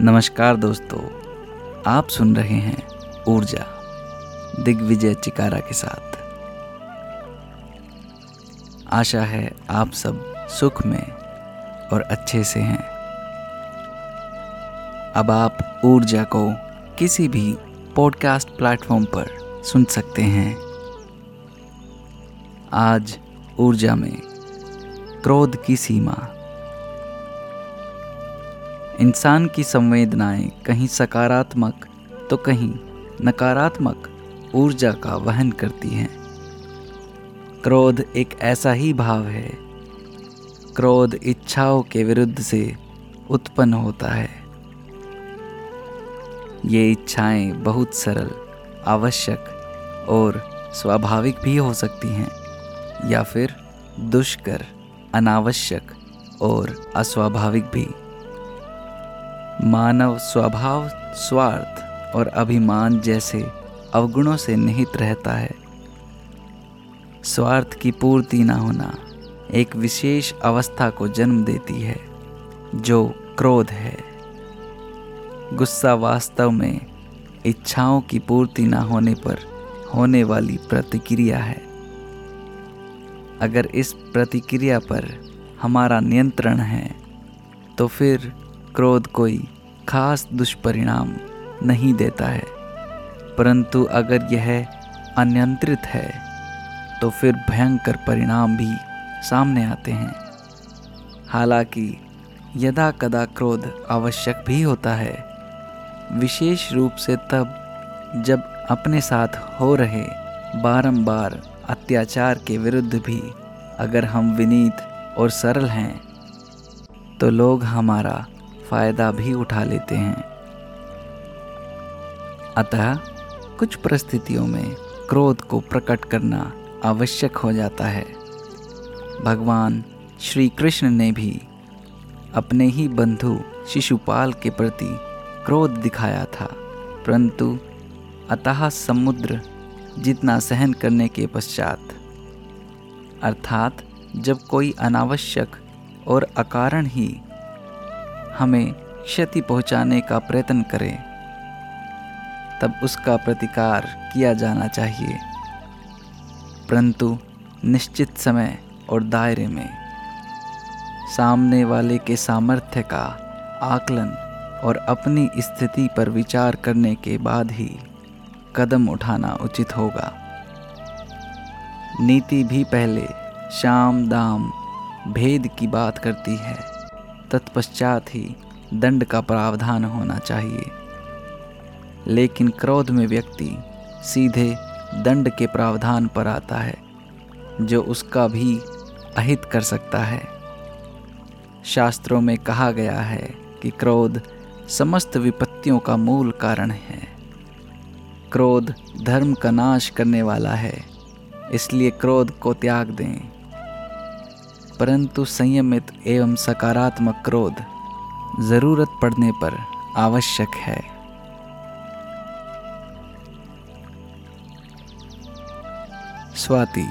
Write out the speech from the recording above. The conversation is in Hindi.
नमस्कार दोस्तों, आप सुन रहे हैं ऊर्जा, दिग्विजय चिकारा के साथ। आशा है आप सब सुख में और अच्छे से हैं। अब आप ऊर्जा को किसी भी पॉडकास्ट प्लेटफॉर्म पर सुन सकते हैं। आज ऊर्जा में क्रोध की सीमा इंसान की संवेदनाएँ कहीं सकारात्मक तो कहीं नकारात्मक ऊर्जा का वहन करती हैं। क्रोध एक ऐसा ही भाव है। क्रोध इच्छाओं के विरुद्ध से उत्पन्न होता है। ये इच्छाएँ बहुत सरल, आवश्यक और स्वाभाविक भी हो सकती हैं, या फिर दुष्कर, अनावश्यक और अस्वाभाविक भी। मानव स्वभाव, स्वार्थ और अभिमान जैसे अवगुणों से निहित रहता है। स्वार्थ की पूर्ति न होना एक विशेष अवस्था को जन्म देती है, जो क्रोध है। गुस्सा वास्तव में इच्छाओं की पूर्ति न होने पर होने वाली प्रतिक्रिया है। अगर इस प्रतिक्रिया पर हमारा नियंत्रण है तो फिर क्रोध कोई खास दुष्परिणाम नहीं देता है। परंतु अगर यह अनियंत्रित है तो फिर भयंकर परिणाम भी सामने आते हैं। हालाँकि यदा कदा क्रोध आवश्यक भी होता है। विशेष रूप से तब जब अपने साथ हो रहे बारंबार अत्याचार के विरुद्ध भी अगर हम विनीत और सरल हैं तो लोग हमारा फ़ायदा भी उठा लेते हैं। अतः कुछ परिस्थितियों में क्रोध को प्रकट करना आवश्यक हो जाता है। भगवान श्री कृष्ण ने भी अपने ही बंधु शिशुपाल के प्रति क्रोध दिखाया था। परंतु अतः समुद्र जितना सहन करने के पश्चात, अर्थात जब कोई अनावश्यक और अकारण ही हमें क्षति पहुँचाने का प्रयत्न करें। तब उसका प्रतिकार किया जाना चाहिए। परंतु निश्चित समय और दायरे में सामने वाले के सामर्थ्य का आकलन और अपनी स्थिति पर विचार करने के बाद ही कदम उठाना उचित होगा। नीति भी पहले शाम दाम भेद की बात करती है। तत्पश्चात ही दंड का प्रावधान होना चाहिए। लेकिन क्रोध में व्यक्ति सीधे दंड के प्रावधान पर आता है, जो उसका भी अहित कर सकता है। शास्त्रों में कहा गया है कि क्रोध समस्त विपत्तियों का मूल कारण है। क्रोध धर्म का नाश करने वाला है, इसलिए क्रोध को त्याग दें। परंतु संयमित एवं सकारात्मक क्रोध ज़रूरत पड़ने पर आवश्यक है। स्वाति